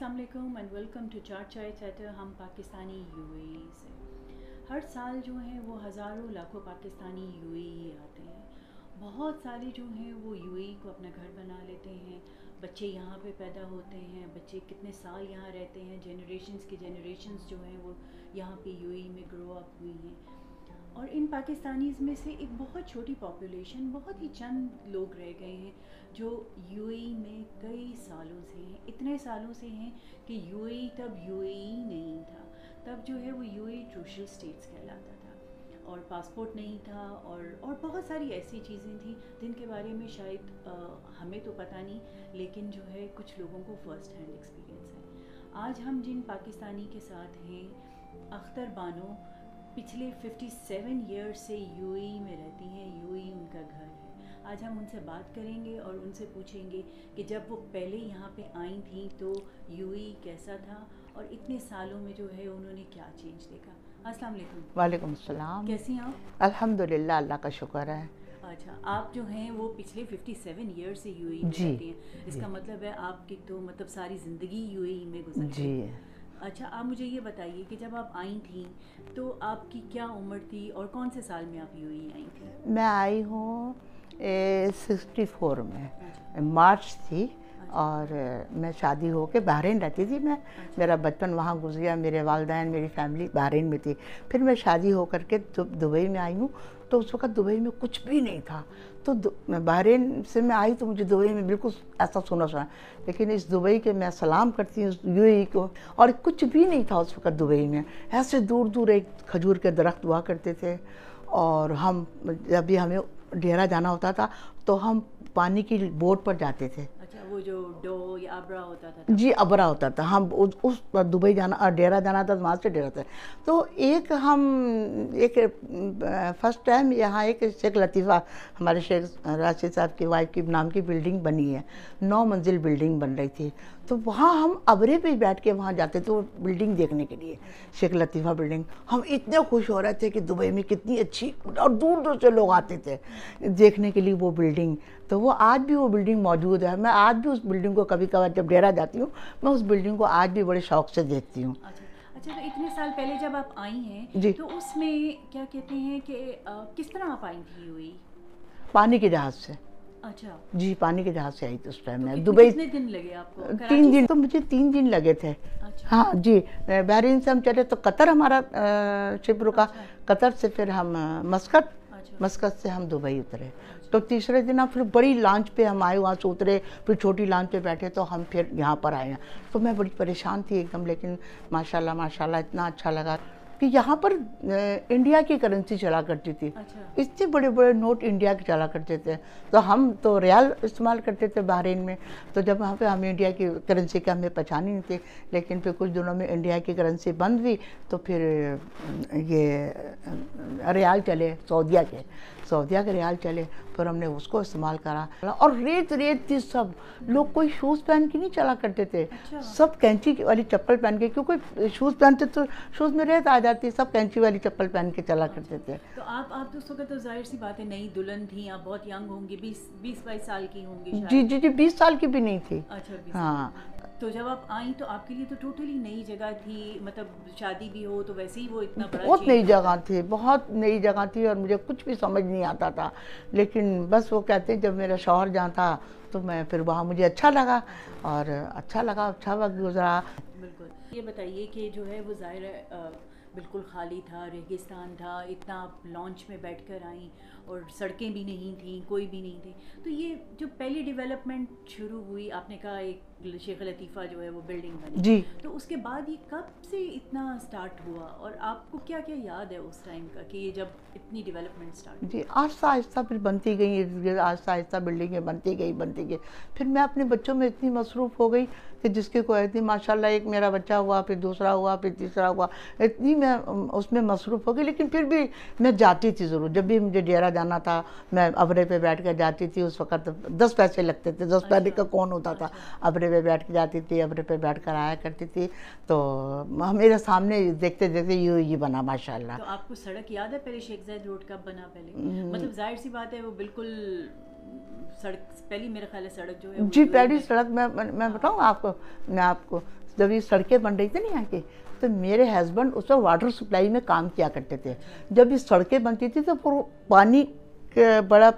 السلام علیکم and welcome to چار چائے چیٹر ہم پاکستانی یو اے ای سے۔ ہر سال جو ہیں وہ ہزاروں لاکھوں پاکستانی یو اے ای آتے ہیں۔ بہت سارے جو ہیں وہ یو اے ای کو اپنا گھر بنا لیتے ہیں۔ بچے یہاں پہ پیدا ہوتے ہیں۔ بچے کتنے سال یہاں رہتے ہیں۔ جنریشنز کی جنریشنز جو ہیں وہ یہاں پہ یو اے ای میں گرو اپ ہوئی ہیں۔ اور ان پاکستانیز میں سے ایک بہت چھوٹی پاپولیشن بہت ہی چند لوگ رہ گئے ہیں جو یو اے ای میں کئی سالوں سے ہیں، اتنے سالوں سے ہیں کہ یو اے ای تب یو اے ای نہیں تھا۔ تب جو ہے وہ یو اے ای ٹروشل اسٹیٹس کہلاتا تھا۔ اور پاسپورٹ نہیں تھا اور اور بہت ساری ایسی چیزیں تھیں جن کے بارے میں شاید ہمیں تو پتہ نہیں، لیکن جو ہے کچھ لوگوں کو فرسٹ ہینڈ ایکسپیرینس ہے۔ آج ہم جن پاکستانی کے ساتھ ہیں، اختر بانو پچھلے ففٹی سیون ایئرس سے یو اے ای میں رہتی ہیں یو اے ای ان کا گھر ہے۔ آج ہم ان سے بات کریں گے اور ان سے پوچھیں گے کہ جب وہ پہلے یہاں پہ آئی تھیں تو یو اے ای کیسا تھا اور اتنے سالوں میں جو ہے انہوں نے کیا چینج دیکھا۔ السلام علیکم۔ وعلیکم السلام۔ کیسی ہیں آپ؟ الحمد للہ اللہ کا شکر ہے۔ اچھا آپ جو ہیں وہ پچھلے ففٹی سیون ایئر سے یو اے ای میں جی، رہتی ہیں۔ اس کا مطلب ہے آپ کی تو مطلب ساری زندگی یو اے ای میں گزر گئی۔ جی اچھا آپ مجھے یہ بتائیے کہ جب آپ آئی تھیں تو آپ کی کیا عمر تھی اور کون سے سال میں آپ یو اے آئی تھیں؟ میں آئی ہوں سکسٹی فور میں۔ مارچ تھی اور میں شادی ہو کے بحرین رہتی تھی۔ میں میرا بچپن وہاں گزریا میرے والدین میری فیملی بحرین میں تھی۔ پھر میں شادی ہو کر کے دبئی میں آئی ہوں۔ تو اس وقت دبئی میں کچھ بھی نہیں تھا۔ تو میں بحرین سے میں آئی تو مجھے دبئی میں بالکل ایسا سنا سنا لیکن اس دبئی کے میں سلام کرتی ہوں یو اے کو۔ اور کچھ بھی نہیں تھا اس وقت دبئی میں۔ ایسے دور دور ایک کھجور کے درخت ہوا کرتے تھے۔ اور ہم جب بھی ہمیں ڈیرا جانا ہوتا تھا تو ہم پانی کی بوٹ پر جاتے تھے۔ وہ جو ڈو یا ابرا ہوتا تھا جی ابرا ہوتا تھا۔ ہم اس دبئی جانا ڈیرا جانا تھا، وہاں سے ڈیرا تھا۔ تو ایک ہم، ایک فرسٹ ٹائم یہاں ایک شیخ لطیفہ، ہمارے شیخ راشد صاحب کی وائف کی نام کی بلڈنگ بنی ہے۔ نو منزل بلڈنگ بن رہی تھی۔ تو وہاں ہم ابرے پہ بیٹھ کے وہاں جاتے تھے، وہ بلڈنگ دیکھنے کے لیے۔ شیخ لطیفہ بلڈنگ۔ ہم اتنے خوش ہو رہے تھے کہ دبئی میں کتنی اچھی اور دور دور سے لوگ آتے تھے۔ دیکھنے کے لیے وہ بلڈنگ۔ تو وہ آج بھی وہ بلڈنگ موجود ہے۔ میں آج بھی اس بلڈنگ کو کبھی کبھار جب ڈیرا جاتی ہوں میں اس بلڈنگ کو آج بھی بڑے شوق سے دیکھتی ہوں۔ اچھا۔ اچھا تو اتنے سال پہلے جب آپ آئی ہیں جی۔ تو اس میں کیا کہتے ہیں کہ کس طرح آپ آئی تھی اے پانی کے جہاز سے۔ اچھا۔ جی پانی کے جہاز سے آئی تھی اس ٹائم میں۔ دبئی کتنے دن لگے آپ کو؟ تین دن تو مجھے تین دن لگے تھے۔ اچھا۔ ہاں جی۔ بحرین سے ہم چلے تو قطر ہمارا شپ رکا قطر سے پھر ہم مسکت اچھا۔ مسکت سے ہم دبئی اترے۔ تو تیسرے دن ہم پھر بڑی لانچ پہ ہم آئے وہاں سے اترے پھر چھوٹی لانچ پہ بیٹھے تو ہم پھر یہاں پر آئے ہیں۔ تو میں بڑی پریشان تھی ایک دم لیکن ماشاء اللہ ماشاء اللہ اتنا اچھا لگا کہ یہاں پر انڈیا کی کرنسی چلا کرتی تھی۔ اچھا۔ اتنے بڑے بڑے نوٹ انڈیا کے چلا کرتے تھے۔ تو ہم تو ریال استعمال کرتے تھے بحرین میں۔ تو جب وہاں پہ ہم انڈیا کی کرنسی کا ہمیں پہچانی نہیں تھی لیکن پھر کچھ دنوں میں انڈیا کی کرنسی بند ہوئی تو پھر یہ ریال چلے سعودیہ کے۔ سعودیہ کے ریال چلے پھر ہم نے اس کو استعمال کرا۔ اور ریت ریت تھی سب۔ لوگ کوئی شوز پہن کے نہیں چلا کرتے تھے۔ اچھا۔ سب کینچی والی چپل پہن کے کیونکہ شوز پہنتے تو شوز میں ریت آ جاتی سب کینچی والی چپل پہن کے چلا کرتے تھے۔ تو آپ آپ تو اس وقت تو ظاہر سی بات ہے نئی دلہن تھیں آپ بہت ینگ ہوں گی بیس بیس بائیس سال کی ہوں گی جی جی جی بیس سال کی بھی نہیں تھی۔ اچھا ہاں۔ تو جب آپ آئیں تو آپ کے لیے تو ٹوٹلی نئی جگہ تھی مطلب شادی بھی ہو تو ویسے ہی وہ اتنا بڑا بہت نئی جگہ تھی بہت نئی جگہ تھی اور مجھے کچھ بھی سمجھ نہیں آتا تھا۔ لیکن بس وہ کہتے ہیں جب میرا شوہر جہاں تھا تو میں پھر وہاں مجھے اچھا لگا اور اچھا لگا اچھا وقت گزرا۔ بالکل۔ یہ بتائیے کہ جو ہے وہ ظاہر ہے بالکل خالی تھا ریگستان تھا اتنا آپ لانچ میں بیٹھ کر آئیں۔ اور سڑکیں بھی نہیں تھیں کوئی بھی نہیں تھی تو یہ جو پہلی ڈیولپمنٹ شروع ہوئی آپ نے کہا ایک شیخ لطیفہ جو ہے وہ بلڈنگ بنی۔ جی۔ تو اس کے بعد یہ کب سے اتنا سٹارٹ ہوا؟ اور آپ کو کیا کیا یاد ہے اس ٹائم کا کہ یہ جب اتنی ڈیولپمنٹ سٹارٹ جی آہستہ آہستہ پھر بنتی گئی آہستہ آہستہ بلڈنگیں بنتی گئی بنتی گئی۔ پھر میں اپنے بچوں میں اتنی مصروف ہو گئی کہ جس کی کوئی اتنی ماشاء اللہ ایک میرا بچہ ہوا پھر دوسرا ہوا پھر تیسرا ہوا۔ اتنی میں اس میں مصروف ہو گئی لیکن پھر بھی میں جاتی تھی ضرور۔ جب بھی مجھے ڈیرا جانا تھا۔ میں ابرے پہ بیٹھ کر جاتی تھی اس وقت دس پیسے لگتے تھے۔ دس پیسے کا کون ہوتا تھا؟ ابرے پہ بیٹھ کے جاتی تھی ابرے پہ بیٹھ کر آیا کرتی تھی۔ تو میرے سامنے دیکھتے دیکھتے یوں یہ بنا ماشاء اللہ۔ تو آپ کو سڑک یاد ہے پہلے شیخ زید روڈ کب بنا پہلے؟ مطلب ظاہر سی بات ہے وہ بالکل سڑک پہلی میرا خیال ہے سڑک جو ہے جی پہلی سڑک میں میں بتاؤں آپ کو میں آپ کو جب یہ سڑکیں بن رہی تھی نا یہاں کی تو میرے ہسبینڈ اس وقت واٹر سپلائی میں کام کیا کرتے تھے۔ جب یہ سڑکیں بنتی تھی تو پھر پانی بڑا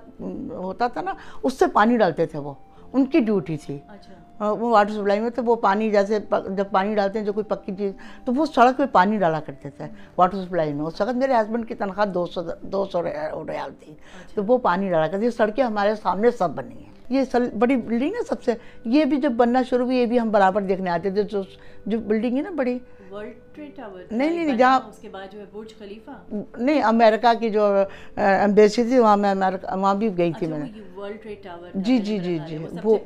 ہوتا تھا نا اس سے پانی ڈالتے تھے وہ۔ ان کی ڈیوٹی تھی۔ اچھا۔ وہ واٹر سپلائی میں تو وہ پانی جیسے جب پانی ڈالتے ہیں جو کوئی پکی چیز تو وہ سڑک پہ پانی ڈالا کرتے تھے واٹر سپلائی میں۔ اس وقت میرے ہسبینڈ کی تنخواہ دو سو دو سو ریال تھی۔ تو وہ پانی ڈالا کرتے سڑکیں ہمارے سامنے سب بنی ہیں۔ یہ بڑی بلڈنگ ہے سب سے۔ یہ بھی جب بننا شروع ہوئی یہ بھی ہم برابر دیکھنے آتے تھے۔ جو بلڈنگ ہے نا بڑی ورلڈ نہیں نہیں جہاں اس کے بعد جو ہے برج خلیفہ۔ نہیں امریکہ کی جو امبیسی تھی وہاں میں وہاں بھی گئی تھی میں نے۔ جی جی جی جی وہ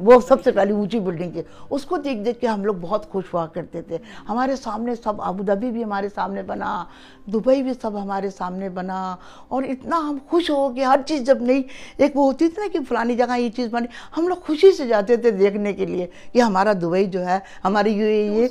وہ سب سے پہلی اونچی بلڈنگ تھی۔ اس کو دیکھ دیکھ کے ہم لوگ بہت خوش ہوا کرتے تھے۔ ہمارے سامنے سب ابودھبی بھی ہمارے سامنے بنا دبئی بھی سب ہمارے سامنے بنا اور اتنا ہم خوش ہو کہ ہر چیز جب نہیں ایک وہ ہوتی تھی نا کہ فلانی جگہ یہ چیز بنی ہم لوگ خوشی سے جاتے تھے دیکھنے کے لیے کہ ہمارا دبئی جو ہے ہماری یو اے یہ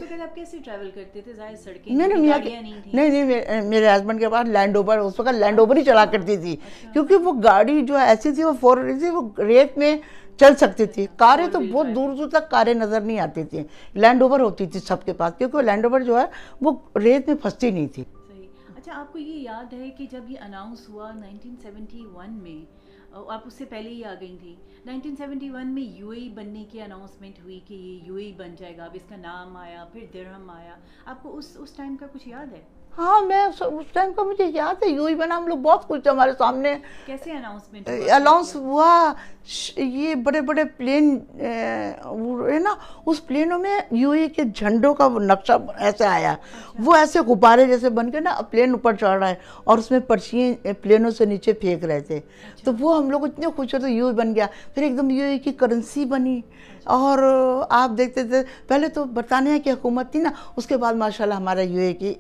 نہیں نہیں میرے ہسبینڈ کے پاس لینڈ اوور اس وقت لینڈ اوور ہی چلا کرتی تھی۔ اچھا۔ کیونکہ وہ گاڑی جو ایسی تھی وہ فور تھی وہ ریت میں چل سکتی تھی۔ کاریں تو بہت دور دور تک کاریں نظر نہیں آتی تھی لینڈ اوور ہوتی تھی سب کے پاس کیونکہ وہ لینڈ اوور جو ہے وہ ریت میں پھنستی نہیں تھی۔ اچھا آپ کو یہ یاد ہے کہ جب یہ اناؤنس ہوا نائنٹین سیونٹی ون میں آپ اس سے پہلے ہی آ گئی تھیں۔ نائنٹین سیونٹی ون میں یو اے بننے کی اناؤنسمنٹ ہوئی کہ یہ یو اے بن جائے گا، اب اس کا نام آیا، پھر درہم آیا۔ آپ کو اس اس ٹائم کا کچھ یاد ہے؟ ہاں میں اس ٹائم کا مجھے یاد ہے ہی بنا ہم لوگ بہت کچھ ہمارے سامنے۔ کیسے اناؤنسمنٹ اناؤنس ہوا یہ بڑے بڑے پلین ہے نا اس پلینوں میں یو اے کے جھنڈوں کا نقشہ ایسے آیا۔ اچھا۔ وہ ایسے غبارے جیسے بن کے نا پلین اوپر چڑھ رہا ہے اور اس میں پرچیاں پلینوں سے نیچے پھینک رہے تھے۔ اچھا۔ تو وہ ہم لوگ اتنے خوش ہوتے یو بن گیا۔ پھر ایک دم یو اے کی کرنسی بنی۔ اور آپ دیکھتے تھے، پہلے تو برطانیہ کی حکومت تھی نا، اس کے بعد ماشاءاللہ ہمارا یو اے کی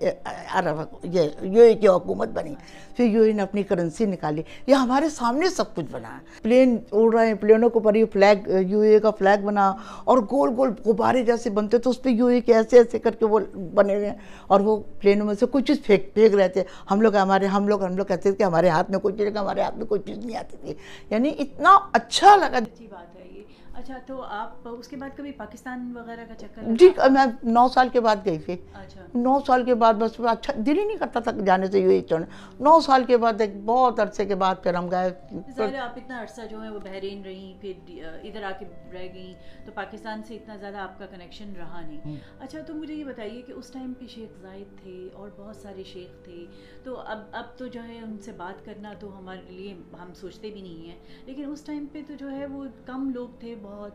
یہ یو اے کی حکومت بنی۔ پھر یو اے نے اپنی کرنسی نکالی۔ یہ ہمارے سامنے سب کچھ بنا۔ ہے پلین اڑ رہے ہیں، پلینوں کے اوپر یہ فلیگ یو اے کا فلیگ بنا۔ اور گول گول غبارے جیسے بنتے تو اس پہ یو اے کے ایسے ایسے کر کے وہ بنے ہوئے ہیں۔ اور وہ پلینوں میں سے کچھ چیز پھینک پھینک رہے تھے۔ ہم لوگ ہمارے، ہم لوگ ہم لوگ کہتے تھے کہ ہمارے ہاتھ میں کوئی چیز، ہمارے ہاتھ میں کوئی چیز نہیں آتی تھی۔ یعنی اتنا اچھا لگا۔ اچھی بات ہے اچھا تو آپ اس کے بعد کبھی پاکستان وغیرہ کا چکر جی میں نو سال کے بعد گئی تھی۔ اچھا۔ نو سال کے بعد بس اچھا دل ہی نہیں کرتا تھا جانے سے یوں چڑھنے نو سال کے بعد ایک بہت عرصے کے بعد پھر ہم گئے۔ آپ اتنا عرصہ جو ہے وہ بحرین رہی پھر ادھر آ کے رہ گئیں تو پاکستان سے اتنا زیادہ آپ کا کنیکشن رہا نہیں۔ اچھا تو مجھے یہ بتائیے کہ اس ٹائم پہ شیخ زائد تھے اور بہت سارے شیخ تھے تو اب اب تو جو ہے ان سے بات کرنا تو ہمارے لیے ہم سوچتے بھی نہیں ہیں لیکن اس ٹائم پہ تو جو ہے وہ کم لوگ تھے بہت۔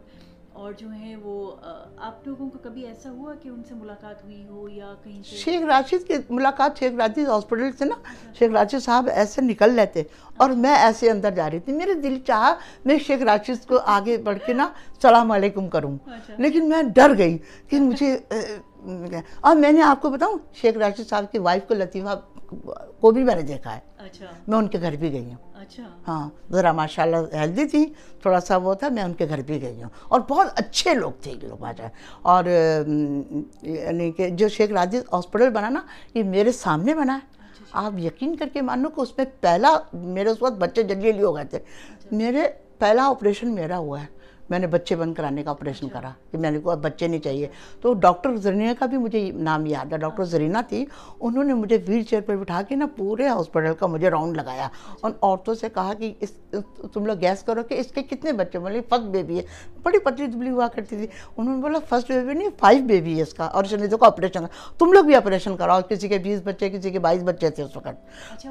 اور جو ہیں وہ آپ لوگوں کو کبھی ایسا ہوا کہ ان سے ملاقات ہوئی ہو یا کہیں سے؟ شیخ راشد کی ملاقات شیخ راشد ہاسپٹل سے نا شیخ راشد صاحب ایسے نکل تھے اور میں ایسے اندر جا رہی تھی۔ میرے دل چاہا میں شیخ راشد کو آگے بڑھ کے نا سلام علیکم کروں۔ اچھا۔ لیکن میں ڈر گئی کہ مجھے اور میں نے آپ کو بتاؤں شیخ راشد صاحب کی وائف کو لطیفہ کو بھی میں نے دیکھا ہے۔ اچھا۔ میں ان کے گھر بھی گئی ہوں۔ اچھا۔ ہاں ذرا ماشاء اللہ ہیلدی تھی تھوڑا سا وہ تھا میں ان کے گھر بھی گئی ہوں۔ اور بہت اچھے لوگ تھے یہ لوگ آجائے اور یعنی کہ جو شیخ راجد ہاسپٹل بنا نا یہ میرے سامنے بنا ہے۔ اچھا، آپ یقین کر کے مانو کہ اس میں پہلا میرے اس وقت بچے جلدی جلدی ہو گئے تھے۔ میرے پہلا آپریشن میرا ہوا ہے۔ میں نے بچے بند کرانے کا آپریشن اچھا۔ کرا کہ میں نے کہا بچے نہیں چاہیے۔ تو ڈاکٹر زرینہ کا بھی مجھے نام یاد ہے۔ ڈاکٹر زرینہ تھی۔ انہوں نے مجھے ویل چیئر پر بٹھا کے نا پورے ہاسپٹل کا مجھے راؤنڈ لگایا۔ اور عورتوں سے کہا کہ اس تم لوگ گیس کرو کہ اس کے کتنے بچے بولے فرسٹ بیبی ہے۔ بڑی پتلی دبلی ہوا کرتی تھی۔ انہوں نے بولا فرسٹ بیبی نہیں فائیو بیبی ہے اس کا۔ اور شنیدوں کا آپریشن تم لوگ بھی آپریشن کراؤ۔ کسی کے بیس بچے کسی کے بائیس بچے تھے اس وقت۔ اچھا،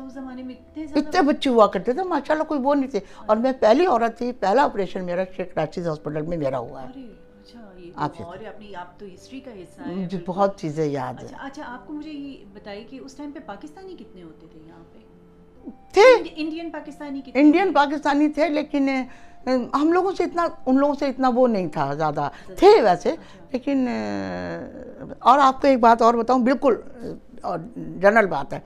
اتنے بچے ہوا کرتے تھے۔ ماشاء اللہ کوئی وہ نہیں تھے۔ اور میں پہلی عورت تھی پہلا آپریشن میرا شیخ راشد ہاسپٹل میں میرا ہوا ہے مجھے بہت چیزیں یاد ہیں اچھا آپ کو مجھے یہ بتائیے کہ اس ٹائم پہ پاکستانی کتنے ہوتے تھے یہاں پہ تھے انڈین پاکستانی انڈین پاکستانی تھے لیکن ہم لوگوں سے اتنا ان لوگوں سے اتنا وہ نہیں تھا زیادہ تھے ویسے لیکن اور آپ کو ایک بات اور بتاؤں بالکل جنرل بات ہے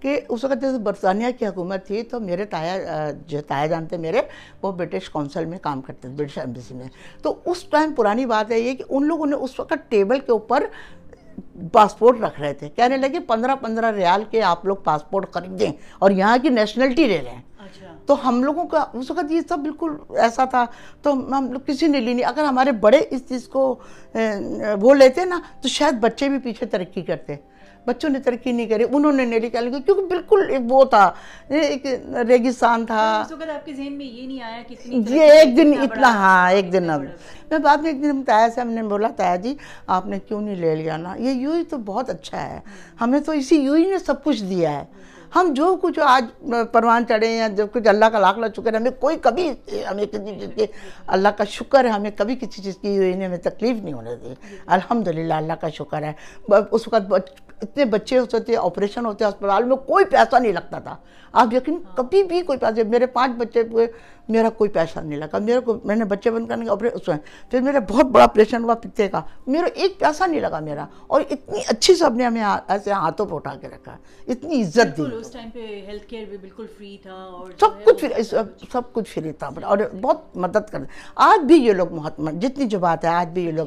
کہ اس وقت جیسے برطانیہ کی حکومت تھی تو میرے تایا جو تایا جانتے میرے، وہ برٹش کونسل میں کام کرتے تھے، برٹش ایمبیسی میں۔ تو اس ٹائم پرانی بات ہے یہ کہ ان لوگوں نے اس وقت ٹیبل کے اوپر پاسپورٹ رکھ رہے تھے۔ کہنے لگے پندرہ پندرہ ریال کے آپ لوگ پاسپورٹ خریدیں اور یہاں کی نیشنلٹی لے لیں۔ ہیں تو ہم لوگوں کا اس وقت یہ سب بالکل ایسا تھا تو ہم لوگ کسی نے لی نہیں۔ اگر ہمارے بڑے اس چیز کو وہ لیتے نا تو شاید بچے بھی پیچھے ترقی کرتے۔ بچوں نے ترقی نہیں کری انہوں نے نہیں نکالی کیونکہ بالکل وہ تھا ایک ریگستان تھا۔ اس وقت آپ کے ذہن میں یہ نہیں آیا کہ یہ ایک دن اتنا ہاں ایک دن اب۔ میں بعد میں ایک دن تایا سے ہم نے بولا تایا جی آپ نے کیوں نہیں لے لیا نا؟ یہ یوں ہی تو بہت اچھا ہے۔ ہمیں تو اسی یوں ہی نے سب کچھ دیا ہے۔ ہم جو کچھ آج پروان چڑھے ہیں جو کچھ اللہ کا لاکھ لاکھ شکر ہے، ہمیں کوئی کبھی ہمیں کسی چیز کی، اللہ کا شکر ہے، ہمیں کبھی کسی چیز کی ہوئی ہمیں تکلیف نہیں ہونے دی۔ الحمدللہ، اللہ کا شکر ہے۔ اس وقت اتنے بچے ہوتے تھے، آپریشن ہوتے اسپتال میں کوئی پیسہ نہیں لگتا تھا۔ آپ یقین، کبھی بھی کوئی پیسے میرے پانچ بچے ہوئے میرا کوئی پیسہ نہیں لگا میرے کو میں نے بچے بند کرنے کا اس میں پھر میرا بہت بڑا آپریشن ہوا پتے کا۔ میرا ایک پیسہ نہیں لگا میرا۔ اور اتنی اچھی سب نے ہمیں ایسے ہاتھوں پہ اٹھا کے رکھا۔ اتنی عزت دی۔ اس ٹائم پہ ہیلتھ کیئر بھی بالکل فری تھا اور سب کچھ سب کچھ فری تھا۔ اور بہت مدد کر آج بھی یہ لوگ جتنی جو بات ہے آج بھی یہ لوگ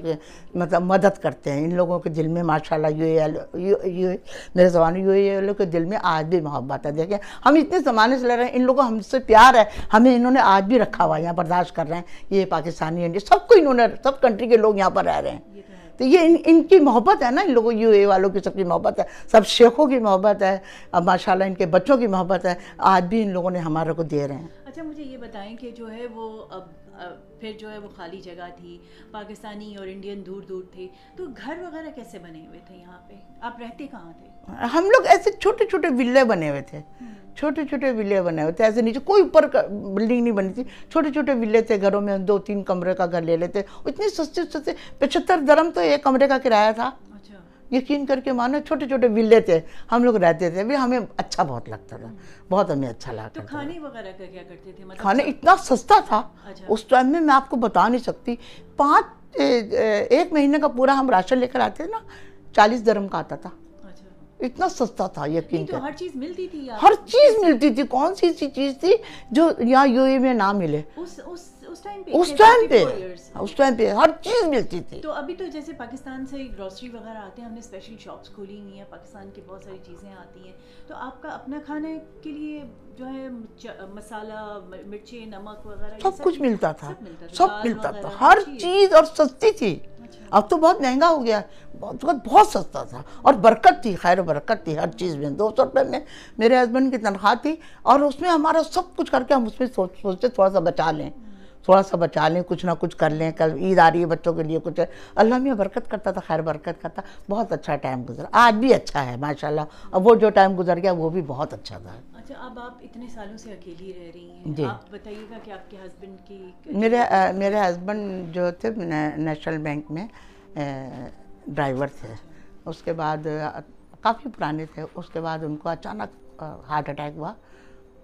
مطلب مدد کرتے ہیں۔ ان لوگوں کے دل میں ماشاء اللہ یو میرے زبان یو اے لوگ کے دل میں آج بھی محبت ہے۔ دیکھیں ہم اتنے زمانے سے لے رہے ہیں ان لوگوں ہم سے پیار ہے۔ ہمیں انہوں نے آج بھی رکھا ہوا یہاں برداشت کر رہے ہیں یہ پاکستانی انڈیا سب کو انہوں نے سب کنٹری کے لوگ یہاں پر رہ رہے ہیں۔ تو یہ ان ان کی محبت ہے نا ان لوگوں یو اے والوں کی سب کی محبت ہے سب شیخوں کی محبت ہے اب ماشاء اللہ ان کے بچوں کی محبت ہے۔ آج بھی ان لوگوں نے ہمارے کو دے رہے ہیں۔ اچھا مجھے یہ بتائیں کہ جو ہے وہ اب پھر جو ہے وہ خالی جگہ تھی پاکستانی اور انڈین دور دور تھے تو گھر وغیرہ کیسے بنے ہوئے تھے یہاں پہ؟ آپ رہتے کہاں تھے؟ ہم لوگ ایسے چھوٹے چھوٹے ولے بنے ہوئے تھے۔ چھوٹے چھوٹے ولے بنے ہوئے تھے۔ ایسے نیچے کوئی اوپر بلڈنگ نہیں بنی تھی۔ چھوٹے چھوٹے ولے تھے۔ گھروں میں دو تین کمرے کا گھر لے لیتے۔ اتنی سستے سستے پچہتر درم تو ایک کمرے کا کرایہ تھا۔ یقین کر کے مانو چھوٹے چھوٹے ولے تھے۔ ہم لوگ رہتے تھے۔ بھی ہمیں اچھا بہت لگتا تھا۔ بہت ہمیں اچھا لگتا تھا۔ کھانے وغیرہ کا کیا کرتے تھے؟ مطلب کھانے اتنا سستا تھا۔ اچھا۔ اس ٹائم میں میں آپ کو بتا نہیں سکتی۔ پانچ ایک مہینے کا پورا ہم راشن لے کر آتے نا۔ چالیس درم کا آتا تھا۔ اچھا۔ اتنا سستا تھا یقین ہر چیز ملتی تھی ہر چیز ملتی تھی کون سی چیز تھی جو یہاں یو اے میں نہ ملے؟ اس ٹائم پہ اس ٹائم پہ؟ ہر چیز ملتی تھی۔ تو ابھی تو جیسے پاکستان سے گروسری وغیرہ آتے ہیں ہم نے اسپیشل شاپس کھولی ہوئی ہیں پاکستان کی بہت ساری چیزیں آتی ہیں۔ تو آپ کا اپنا کھانے کے لیے جو ہے مسالہ مرچی نمک وغیرہ سب کچھ ملتا تھا۔ سب ملتا تھا ہر چیز۔ اور سستی تھی۔ اچھا۔ اب تو بہت مہنگا ہو گیا بہت بہت سستا تھا۔ اور برکت تھی خیر و برکت تھی ہر چیز میں۔ دو سو روپے میں میرے ہسبینڈ کی تنخواہ تھی اور اس میں ہمارا سب کچھ کر کے ہم اس میں سوچتے تھوڑا سا بچا لیں۔ تھوڑا سا بچا لیں کچھ نہ کچھ کر لیں کل عید آ رہی ہے بچوں کے لیے کچھ اللہ میں برکت کرتا تھا خیر برکت کرتا بہت اچھا ٹائم گزرا۔ آج بھی اچھا ہے ماشاء اللہ اب وہ جو ٹائم گزر گیا وہ بھی بہت اچھا تھا۔ اچھا اب آپ اتنے سالوں سے اکیلی رہ رہی ہیں۔ جی۔ آپ بتائیے گا کہ آپ کے ہسبینڈ کی میرے میرے ہسبینڈ جو تھے نیشنل بینک میں ڈرائیور تھے۔ اس کے بعد کافی پرانے تھے۔ اس کے بعد ان کو اچانک ہارٹ اٹیک ہوا۔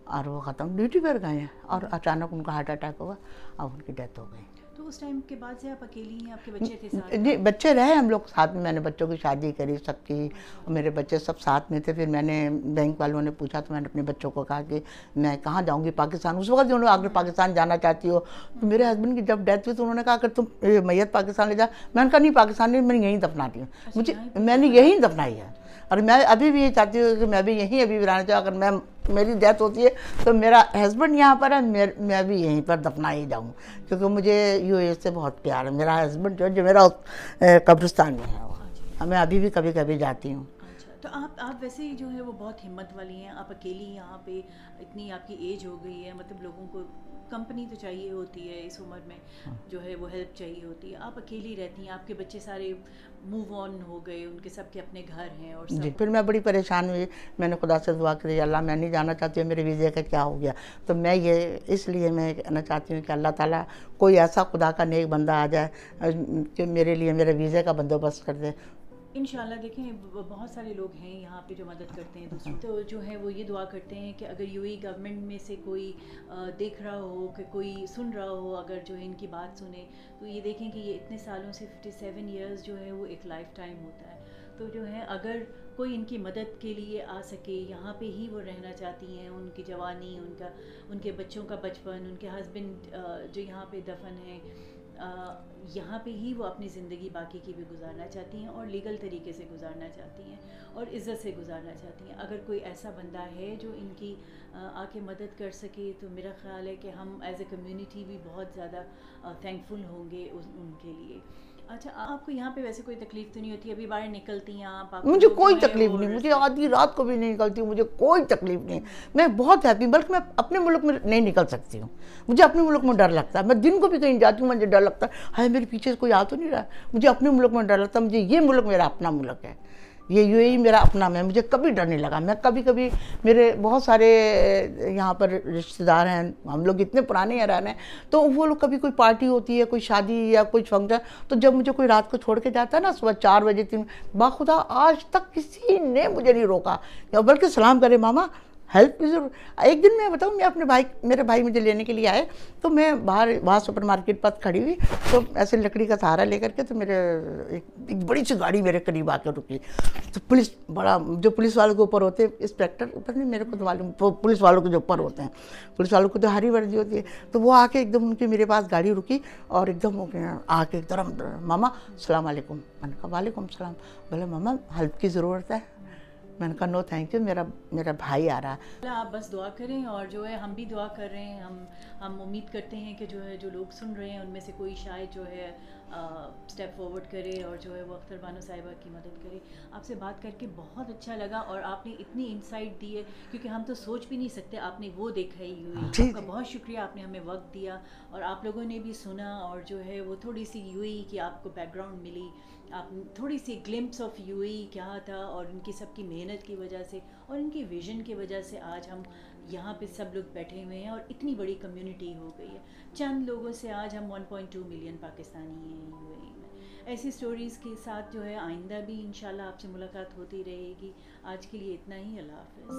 اور وہ ختم ڈیوٹی پر گئے ہیں اور اچانک ان کا ہارٹ اٹیک ہوا اور ان کی ڈیتھ ہو گئی۔ تو اس ٹائم کے بعد سے آپ اکیلی ہیں آپ کے بچے تھے جی بچے رہے ہم لوگ ساتھ میں میں نے بچوں کی شادی کری سب کی اور میرے بچے سب ساتھ میں تھے۔ پھر میں نے بینک والوں نے پوچھا تو میں نے اپنے بچوں کو کہا کہ میں کہاں جاؤں گی؟ پاکستان۔ اس وقت جو اگر پاکستان جانا چاہتی ہو تو میرے ہسبینڈ کی جب ڈیتھ ہوئی تو انہوں نے کہا اگر تم میت پاکستان لے جا میں نے کہا نہیں پاکستان میں یہیں دفناتی ہوں۔ اچھا، مجھے میں نے یہیں دفنائی ہے۔ اور میں ابھی بھی یہ چاہتی ہوں کہ میں بھی یہیں ابھی بھی رہنا چاہوں، اگر میں میری ڈیتھ ہوتی ہے تو میرا ہسبینڈ یہاں پر ہے، میں بھی یہیں پر دفنا ہی جاؤں، کیونکہ مجھے یو اے سے بہت پیار ہے۔ میرا ہسبینڈ جو ہے، جو میرا قبرستان میں ہے۔ میں ابھی بھی کبھی کبھی جاتی ہوں۔ اچھا، تو آپ آپ ویسے ہی جو ہے وہ بہت ہمت والی ہیں، آپ اکیلی یہاں پہ اتنی آپ کی ایج ہو گئی ہے مطلب لوگوں کو کمپنی تو چاہیے ہوتی ہے اس عمر میں ہاں۔ جو ہے وہ ہیلپ چاہیے ہوتی ہے۔ آپ اکیلی رہتی ہیں آپ کے بچے سارے موو آن ہو گئے ان کے سب کے اپنے گھر ہیں اور جی پھر میں بڑی پریشان ہوئی۔ میں نے خدا سے دعا کری اللہ میں نہیں جانا چاہتی ہوں میرے ویزے کا کیا ہو گیا۔ تو میں یہ اس لیے میں کہنا چاہتی ہوں کہ اللہ تعالیٰ کوئی ایسا خدا کا نیک بندہ آ جائے کہ میرے لیے میرے ویزے کا بندوبست کر دے۔ انشاءاللہ دیکھیں بہت سارے لوگ ہیں یہاں پہ جو مدد کرتے ہیں دوسروں تو جو ہے وہ یہ دعا کرتے ہیں کہ اگر یو ای گورنمنٹ میں سے کوئی دیکھ رہا ہو کہ کوئی سن رہا ہو اگر جو ہے ان کی بات سنے تو یہ دیکھیں کہ یہ اتنے سالوں سے ففٹی سیون ایئرس جو ہے وہ ایک لائف ٹائم ہوتا ہے۔ تو جو ہے اگر کوئی ان کی مدد کے لیے آ سکے یہاں پہ ہی وہ رہنا چاہتی ہیں ان کی جوانی ان کا ان کے بچوں کا بچپن ان کے ہسبینڈ جو یہاں پہ دفن ہے یہاں پہ ہی وہ اپنی زندگی باقی کی بھی گزارنا چاہتی ہیں اور لیگل طریقے سے گزارنا چاہتی ہیں اور عزت سے گزارنا چاہتی ہیں۔ اگر کوئی ایسا بندہ ہے جو ان کی، آ کے مدد کر سکے تو میرا خیال ہے کہ ہم ایز اے کمیونٹی بھی بہت زیادہ تھینکفل ہوں گے ان کے لیے۔ اچھا آپ کو یہاں پہ ویسے کوئی تکلیف تو نہیں ہوتی؟ ابھی باہر نکلتی ہیں آپ مجھے کوئی تکلیف نہیں مجھے آدھی رات کو بھی نہیں نکلتی مجھے کوئی تکلیف نہیں۔ میں بہت ہیپی بلکہ میں اپنے ملک میں نہیں نکل سکتی ہوں۔ مجھے اپنے ملک میں ڈر لگتا ہے۔ میں دن کو بھی کہیں جاتی ہوں مجھے ڈر لگتا ہے۔ ہائے میرے پیچھے کوئی آ تو نہیں رہا مجھے اپنے ملک میں ڈر لگتا ہے مجھے یہ ملک میرا اپنا ملک ہے۔ یہ یو اے میرا اپنا، میں، مجھے کبھی ڈر نہیں لگا۔ میں کبھی کبھی میرے بہت سارے یہاں پر رشتہ دار ہیں، ہم لوگ اتنے پرانے حیران ہیں تو وہ لوگ کبھی کوئی پارٹی ہوتی ہے، کوئی شادی یا کوئی فنکشن، تو جب مجھے کوئی رات کو چھوڑ کے جاتا ہے نا، صبح چار بجے تین، باخدا آج تک کسی نے مجھے نہیں روکا۔ بلکہ سلام کرے ماما ہیلپ کی ضرور۔ ایک دن میں بتاؤں، میں اپنے بھائی، میرے بھائی مجھے لینے کے لیے آئے، تو میں باہر وہاں سپر مارکیٹ پر کھڑی ہوئی، تو ایسے لکڑی کا سہارا لے کر کے تو میرے ایک بڑی سی گاڑی میرے قریب آ کے رکی۔ تو پولیس بڑا، جو پولیس والوں کے اوپر ہوتے ہیں انسپیکٹر اوپر نہیں، میرے کو تو معلوم پولیس والوں کے جو اوپر ہوتے ہیں۔ پولیس والوں کو تو ہری ورزی ہوتی ہے۔ تو وہ آ کے ایک دم ان کی میرے پاس گاڑی رکی اور ایک دم آ کے ایک دم ماما، السلام علیکم۔ میں نے کہا، وعلیکم السلام۔ بولے، ماما ہیلپ کی ضرورت ہے۔ میں نے کہا نو تھینک یو میرا میرا بھائی آ رہا ہے۔ آپ بس دعا کریں اور جو ہے ہم بھی دعا کر رہے ہیں۔ ہم ہم امید کرتے ہیں کہ جو ہے جو لوگ سن رہے ہیں ان میں سے کوئی شاید جو ہے اسٹیپ فارورڈ کرے اور جو ہے وہ اختر بانو صاحبہ کی مدد کرے۔ آپ سے بات کر کے بہت اچھا لگا اور آپ نے اتنی انسائٹ دی ہے کیونکہ ہم تو سوچ بھی نہیں سکتے آپ نے وہ دیکھا ہی ہوئی۔ جی، آپ کا جی۔ بہت شکریہ آپ نے ہمیں وقت دیا اور آپ لوگوں نے بھی سنا اور جو ہے وہ تھوڑی سی یو ای کی آپ کو بیک گراؤنڈ ملی۔ آپ تھوڑی سی گلمپس آف یو ای کیا تھا اور ان کی سب کی محنت کی وجہ سے اور ان کی ویژن کی وجہ سے آج ہم یہاں پہ سب لوگ بیٹھے ہوئے ہیں اور اتنی بڑی کمیونٹی ہو گئی ہے۔ چند لوگوں سے آج ہم one point two million Pakistani ہیں یو اے میں ایسی سٹوریز کے ساتھ جو ہے آئندہ بھی انشاءاللہ آپ سے ملاقات ہوتی رہے گی۔ آج کے لیے اتنا ہی۔ اللہ حافظ۔